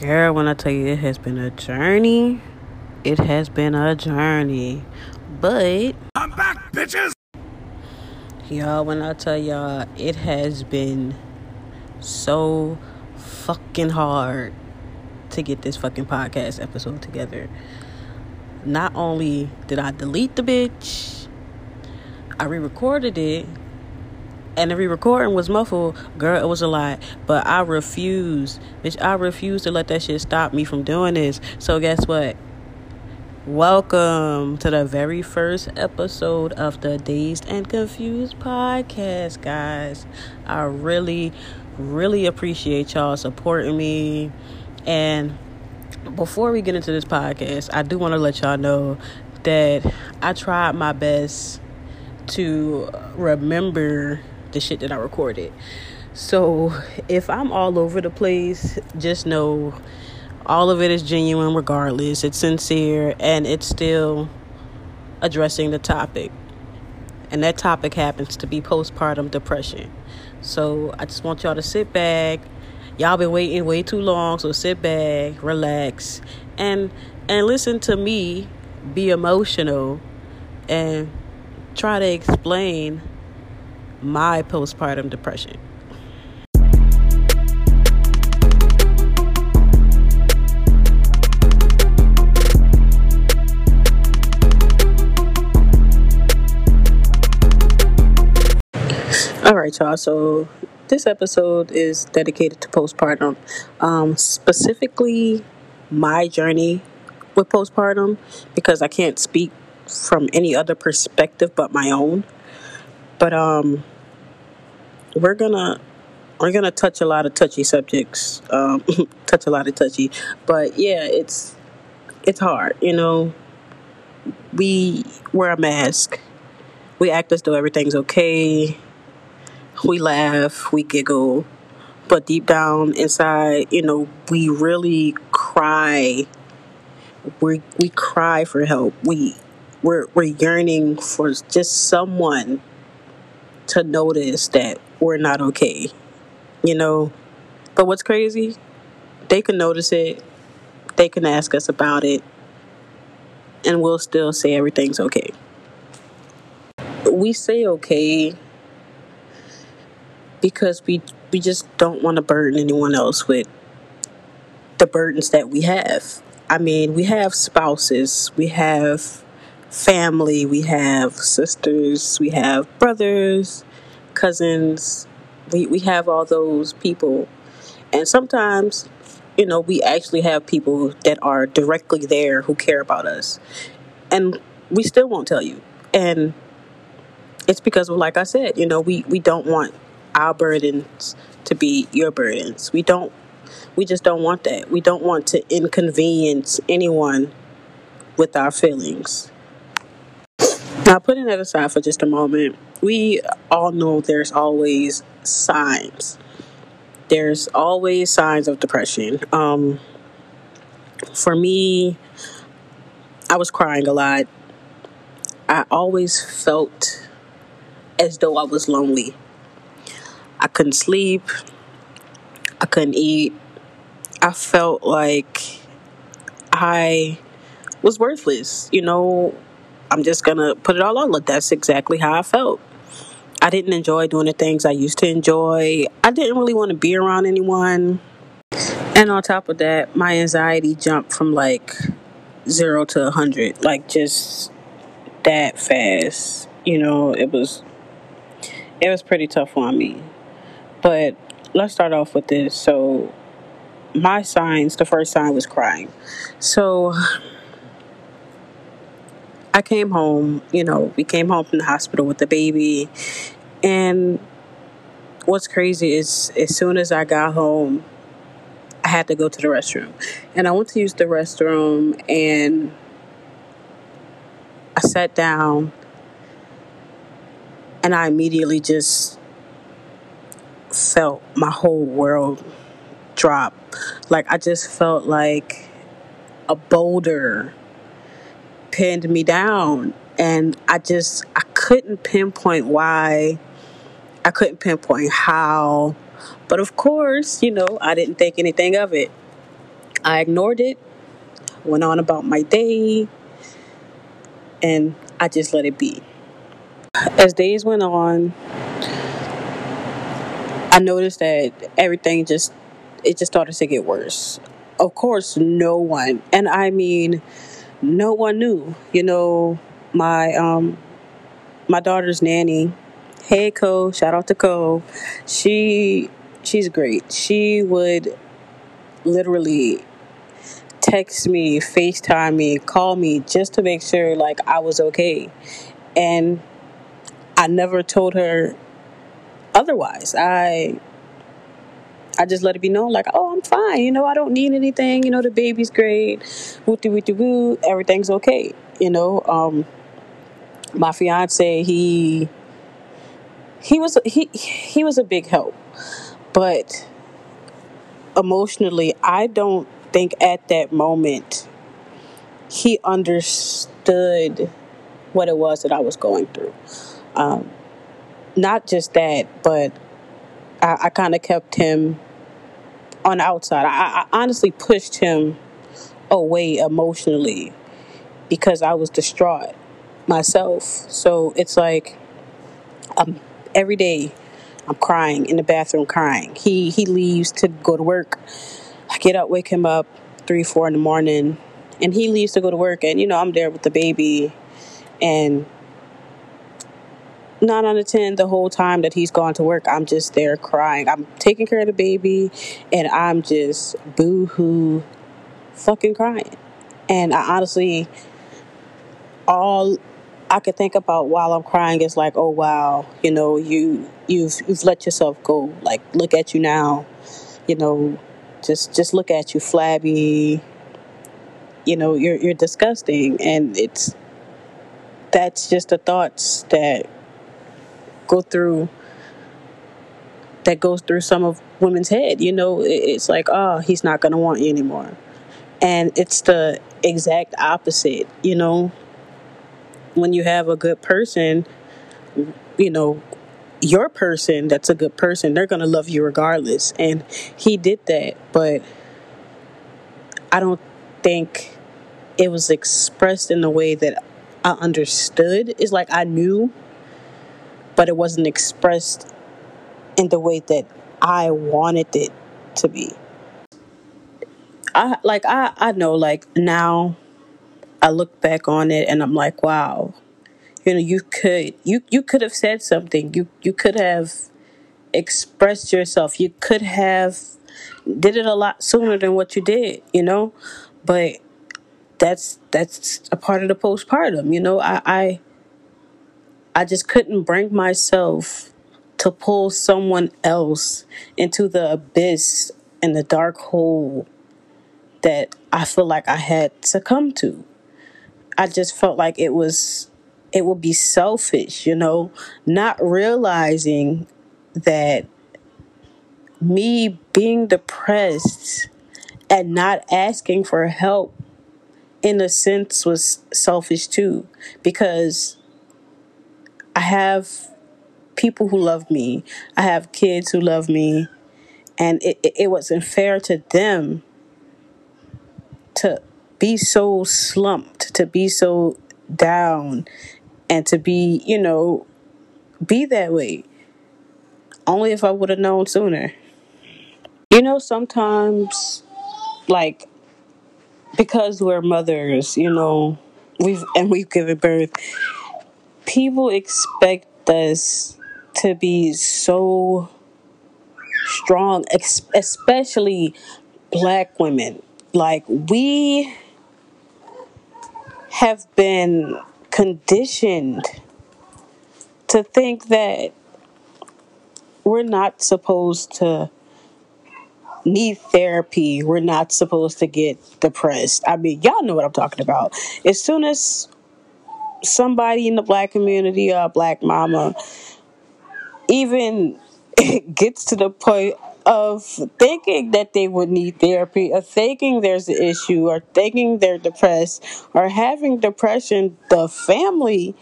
Girl, when I tell you it has been a journey, it has been a journey. But I'm back, bitches. y'all, when I tell y'all, it has been so fucking hard to get this fucking podcast episode together. Not only did I delete the bitch, I re recorded it and the re-recording was muffled, girl, it was a lot. But I refuse, bitch, I refuse to let that shit stop me from doing this. So guess what? Welcome to the very first episode of the Dazed and Confused podcast, guys. I really, really appreciate y'all supporting me. And before we get into this podcast, I do want to let y'all know that I tried my best to remember the shit that I recorded. So if I'm all over the place, just know all of it is genuine regardless. It's sincere and it's still addressing the topic. And that topic happens to be postpartum depression. So I just want y'all to sit back. Y'all been waiting way too long, so sit back, relax, and and listen to me be emotional and try to explain my postpartum depression. All right, y'all. So this episode is dedicated to postpartum, um, specifically my journey with postpartum, because I can't speak from any other perspective but my own. But um, we're gonna we're gonna touch a lot of touchy subjects, um, touch a lot of touchy. But yeah, it's it's hard, you know. We wear a mask. We act as though everything's okay. We laugh, we giggle, but deep down inside, you know, we really cry. We we cry for help. We we're we're yearning for just someone to notice that we're not okay. You know, but what's crazy? They can notice it. They can ask us about it, and we'll still say everything's okay. We say okay because we we just don't want to burden anyone else with the burdens that we have. I mean, we have spouses, we have family, we have sisters, we have brothers, cousins. We we have all those people. And sometimes, you know, we actually have people that are directly there who care about us. And we still won't tell you. And it's because like I said, you know, we we don't want our burdens to be your burdens. We don't we just don't want that. We don't want to inconvenience anyone with our feelings. Now, putting that aside for just a moment, we all know there's always signs. There's always signs of depression. Um, for me, I was crying a lot. I always felt as though I was lonely. I couldn't sleep. I couldn't eat. I felt like I was worthless. You know, I'm just going to put it all out. Look, that's exactly how I felt. I didn't enjoy doing the things I used to enjoy. I didn't really want to be around anyone. And on top of that, my anxiety jumped from like zero to a 100, like just that fast. You know, it was it was pretty tough on me. But let's start off with this. So, my signs, the first sign was crying. So, I came home, you know, we came home from the hospital with the baby. And what's crazy is as soon as I got home, I had to go to the restroom. And I went to use the restroom and I sat down and I immediately just felt my whole world drop. Like I just felt like a boulder pinned me down and I just I couldn't pinpoint why I couldn't pinpoint how but of course, you know, I didn't think anything of it. I ignored it, went on about my day, and I just let it be. As days went on, I noticed that everything just it just started to get worse. Of course, no one, and I mean no one knew. You know, my um my daughter's nanny, hey Co, shout out to Co. She she's great. She would literally text me, FaceTime me, call me just to make sure like I was okay. And I never told her otherwise. I I just let it be known like, oh, I'm fine. You know, I don't need anything. You know, the baby's great. Wooty wooty woo. Everything's okay. You know, um, my fiance, he he was he he was a big help, but emotionally, I don't think at that moment he understood what it was that I was going through. Um, not just that, but I, I kind of kept him on the outside. I, I honestly pushed him away emotionally because I was distraught myself. So it's like um, every day I'm crying in the bathroom, crying. He he leaves to go to work. I get up, wake him up three, four in the morning, and he leaves to go to work. And you know I'm there with the baby, and nine out of ten the whole time that he's gone to work i'm just there crying. I'm taking care of the baby and i'm just boo-hoo fucking crying. And i honestly all i could think about while i'm crying is like oh wow you know you you've you've let yourself go. Like look at you now you know just just look at you flabby. You know you're you're disgusting. And it's that's just the thoughts that go through that goes through some of women's head. You know, it's like, oh, he's not going to want you anymore. And it's the exact opposite, you know. When you have a good person, you know, your person that's a good person, they're going to love you regardless. And he did that, but I don't think it was expressed in the way that I understood. It's like I knew but it wasn't expressed in the way that I wanted it to be. I like I I know like now I look back on it and I'm like, wow. You know, you could you you could have said something. You you could have expressed yourself. You could have did it a lot sooner than what you did, you know? But that's that's a part of the postpartum, you know. I I I just couldn't bring myself to pull someone else into the abyss and the dark hole that I feel like I had succumbed to. I just felt like it was it would be selfish, you know, not realizing that me being depressed and not asking for help in a sense was selfish too because I have people who love me. I have kids who love me. And it, it, it wasn't fair to them to be so slumped, to be so down, and to be, you know, be that way. Only if I would have known sooner. You know, sometimes, like, because we're mothers, you know, we've and we've given birth, people expect us to be so strong, especially black women. Like, we have been conditioned to think that we're not supposed to need therapy. We're not supposed to get depressed. I mean, y'all know what I'm talking about. As soon as somebody in the black community or a black mama even gets to the point of thinking that they would need therapy or thinking there's an issue or thinking they're depressed or having depression, the family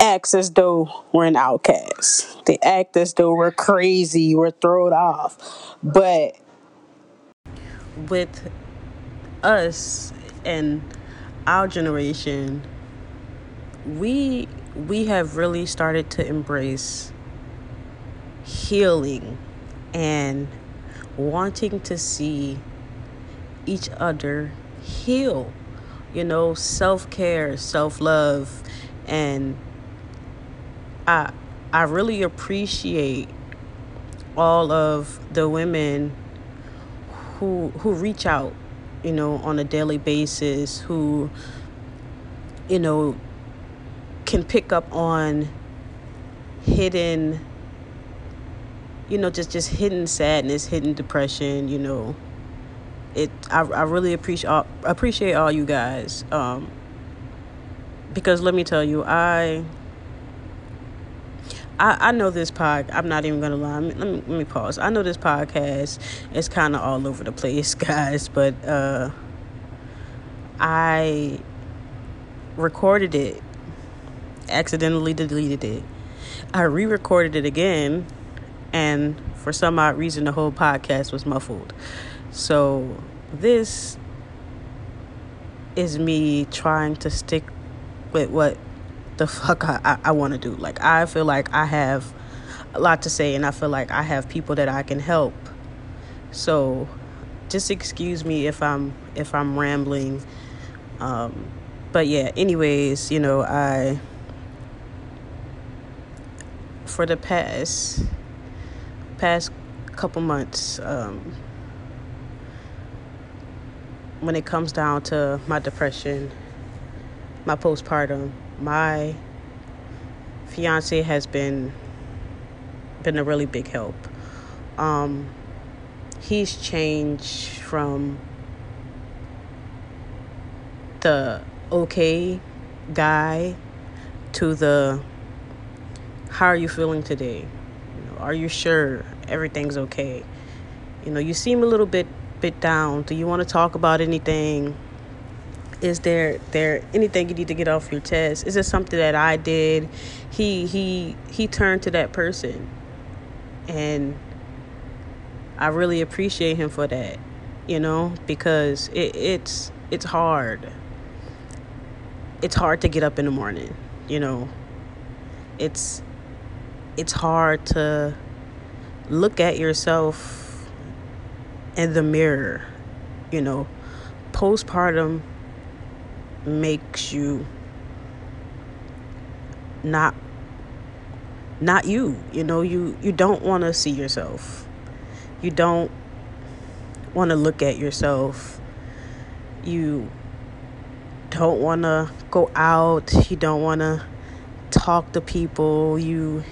acts as though we're an outcast. They act as though we're crazy, we're thrown off. But with us and our generation, we we have really started to embrace healing and wanting to see each other heal. You know, self care, self love, and I I really appreciate all of the women who who reach out, you know, on a daily basis, who you know can pick up on hidden you know just just hidden sadness hidden depression you know. It i, I really appreciate all, appreciate all you guys um because let me tell you i I, I know this pod. I'm not even gonna lie. Let me, let me pause. I know this podcast is kind of all over the place, guys. But uh, I recorded it, accidentally deleted it. I re-recorded it again, and for some odd reason, the whole podcast was muffled. So this is me trying to stick with what the fuck I, I, I want to do. Like, I feel like I have a lot to say, and I feel like I have people that I can help. So, just excuse me if I'm if I'm rambling. Um, but yeah, anyways, you know, I for the past past couple months, um, when it comes down to my depression, my postpartum, my fiance has been been a really big help. Um, he's changed from the okay guy to the how are you feeling today? You know, are you sure everything's okay? You know, you seem a little bit bit down. Do you want to talk about anything? Is there there anything you need to get off your chest? Is it something that i did? He he he turned to that person. And i really appreciate him for that you know because it, it's it's hard. It's hard to get up in the morning you know. It's it's hard to look at yourself in the mirror you know. Postpartum makes you not not you. You know you you don't want to see yourself. You don't want to look at yourself. You don't want to go out. You don't want to talk to people. You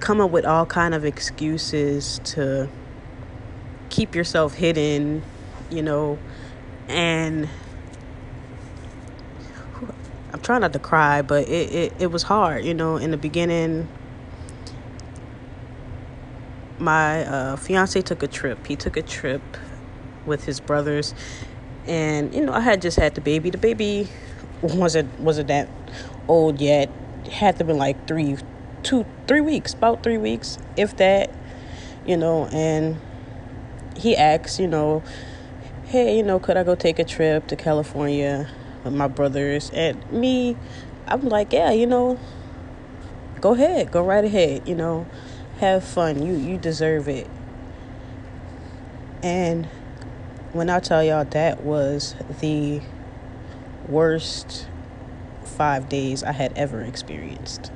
come up with all kind of excuses to keep yourself hidden you know and Trying not to cry, but it, it, it was hard, you know, in the beginning. My uh, fiance took a trip. He took a trip with his brothers, and you know, I had just had the baby. The baby wasn't wasn't that old yet. Had to be like three, two, three weeks, about three weeks, if that, you know. And he asked, you know, hey, you know, could I go take a trip to California? My brothers. And me i'm like yeah you know go ahead go right ahead you know have fun. You you deserve it. And when i tell y'all that was the worst five days i had ever experienced.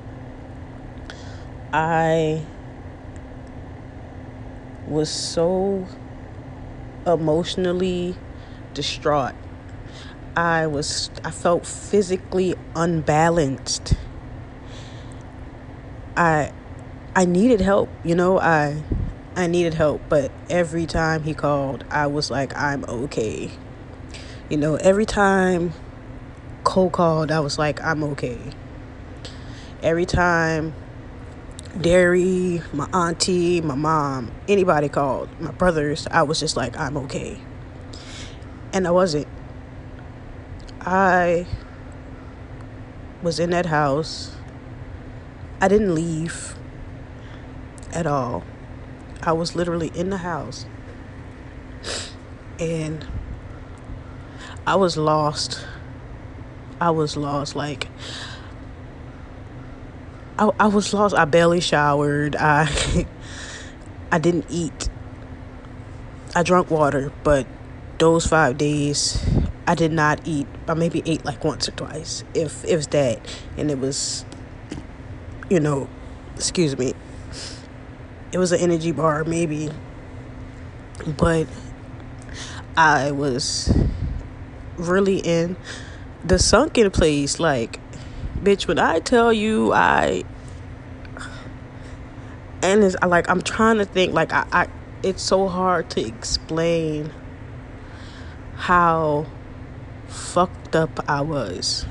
I was so emotionally distraught I was I felt physically unbalanced. I I needed help, you know, I I needed help, but every time he called, I was like I'm okay. You know, every time Cole called, I was like I'm okay. Every time Derry, my auntie, my mom, anybody called, my brothers, I was just like I'm okay. And I wasn't I was in that house. I didn't leave at all. I was literally in the house. and I was lost. I was lost. Like, I, I was lost. I barely showered. I I didn't eat. I drank water, but those five days I did not eat. I maybe ate like once or twice, if if it's that, and it was, you know, excuse me. It was an energy bar, maybe, but I was really in the sunken place. Like, bitch, when I tell you I and it's like I'm trying to think like I, I it's so hard to explain how fucked up I was.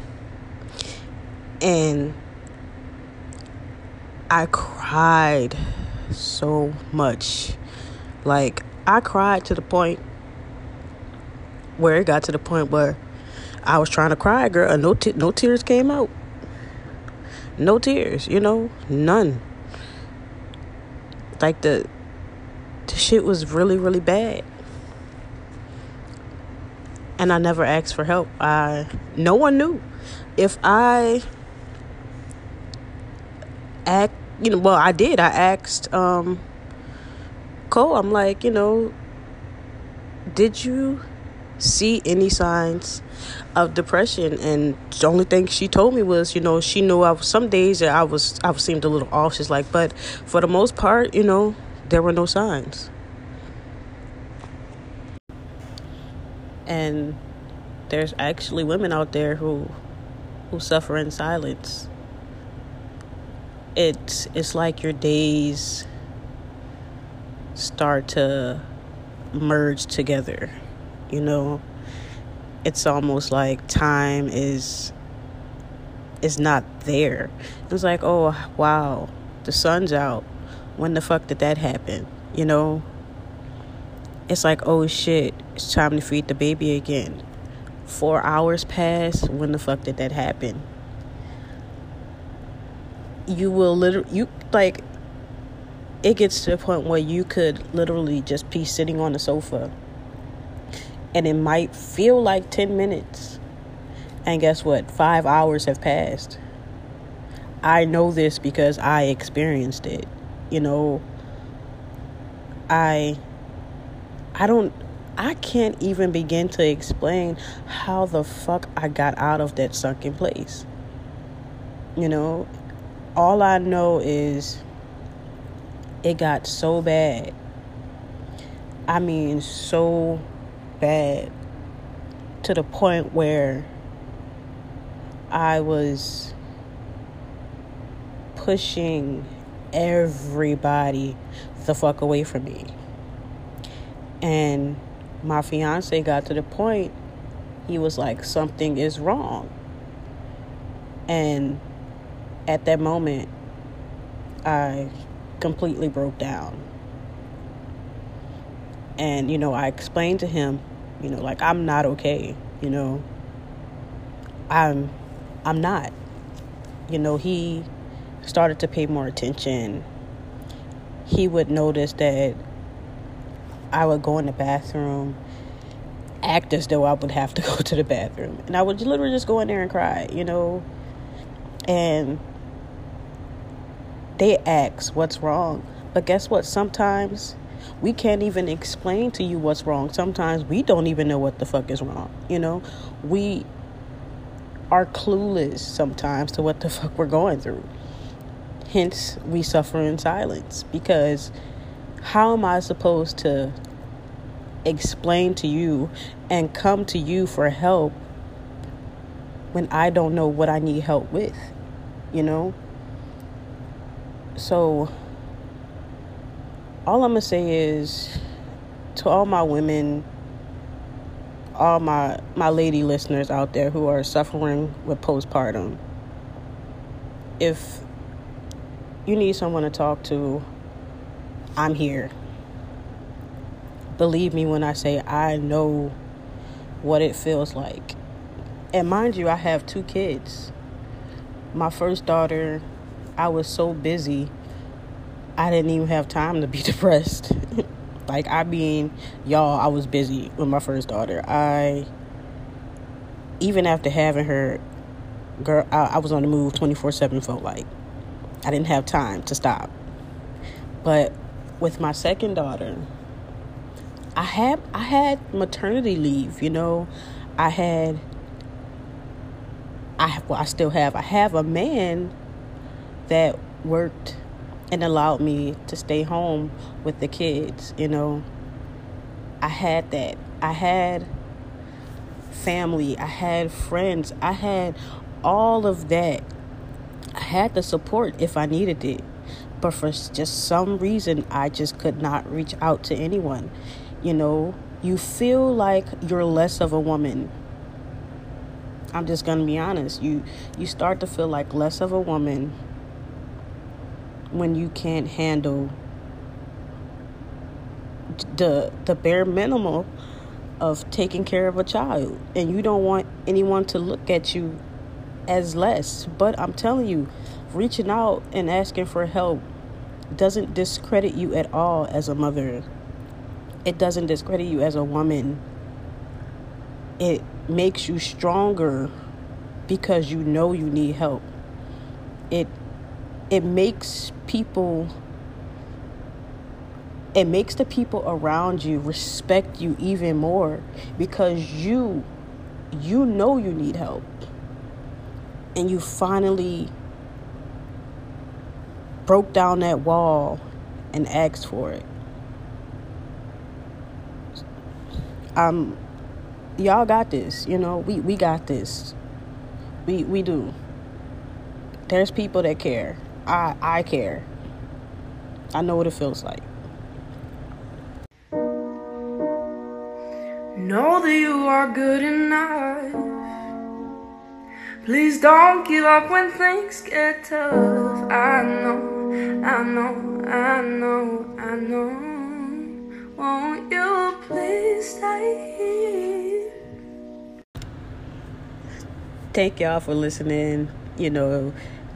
And I cried so much. Like I cried to the point where it got to the point where I was trying to cry, girl, and no t- no tears came out. No tears, you know, none. Like the the shit was really really bad. And I never asked for help. I no one knew. If I act, you know, well, I did. I asked um Cole, I'm like, you know, did you see any signs of depression and the only thing she told me was you know she knew I was some days that I was I seemed a little off she's like but for the most part you know there were no signs and there's actually women out there who who suffer in silence. It's it's like your days start to merge together you know? It's almost like time is is not there. It's like oh wow the sun's out. When the fuck did that happen you know it's like oh shit it's time to feed the baby again four hours pass when the fuck did that happen you will literally you like it gets to a point where you could literally just be sitting on the sofa and it might feel like 10 minutes. And guess what? Five hours have passed. I know this because I experienced it. You know, I I don't I can't even begin to explain how the fuck I got out of that sunken place. You know, all I know is it got so bad. I mean, so bad to the point where I was pushing everybody the fuck away from me. And my fiance got to the point he was like something is wrong. And at that moment I completely broke down. And, you know, I explained to him, you know, like I'm not okay, you know. I'm I'm not. You know, he started to pay more attention. He would notice that I would go in the bathroom, act as though I would have to go to the bathroom. And I would literally just go in there and cry, you know. And they ask what's wrong. But guess what? Sometimes we can't even explain to you what's wrong. Sometimes we don't even know what the fuck is wrong. You know, we are clueless sometimes to what the fuck we're going through. Hence, we suffer in silence because how am I supposed to explain to you and come to you for help when I don't know what I need help with? You know? So, all I'm gonna say is to all my women, all my my lady listeners out there who are suffering with postpartum, if you need someone to talk to, I'm here. Believe me when I say I know what it feels like. And mind you, I have two kids. My first daughter, I was so busy I didn't even have time to be depressed. Like I mean, y'all, I was busy with my first daughter. I even after having her, girl, I, I was on the move twenty four seven. Felt like I didn't have time to stop. But with my second daughter, I had I had maternity leave. You know, I had. I well, I still have. I have a man that worked and allowed me to stay home with the kids. You know, I had that. I had family. I had friends. I had all of that. I had the support if I needed it. But for just some reason, I just could not reach out to anyone. You know, you feel like you're less of a woman. I'm just going to be honest. You you start to feel like less of a woman when you can't handle the the bare minimum of taking care of a child and you don't want anyone to look at you as less but i'm telling you reaching out and asking for help doesn't discredit you at all as a mother. It doesn't discredit you as a woman. It makes you stronger because you know you need help. It it makes people it makes the people around you respect you even more because you you know you need help. And you finally broke down that wall and asked for it um y'all got this you know we we got this we we do there's people that care I I care. I know what it feels like. Know that you are good enough. Please don't give up when things get tough. I know, I know, I know, I know. Won't you please stay here? Thank y'all for listening. You know,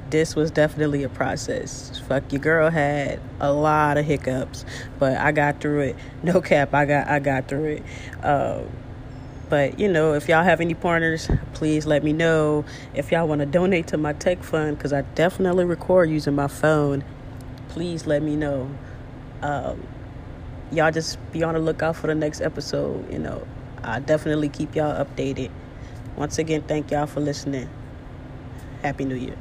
this was definitely a process. Fuck your girl had a lot of hiccups, but I got through it. No cap, I got I got through it. Uh, but you know, if y'all have any pointers, please let me know. If y'all want to donate to my tech fund, because I definitely record using my phone, please let me know. Um, y'all just be on the lookout for the next episode. You know, I definitely keep y'all updated. Once again, thank y'all for listening. Happy New Year.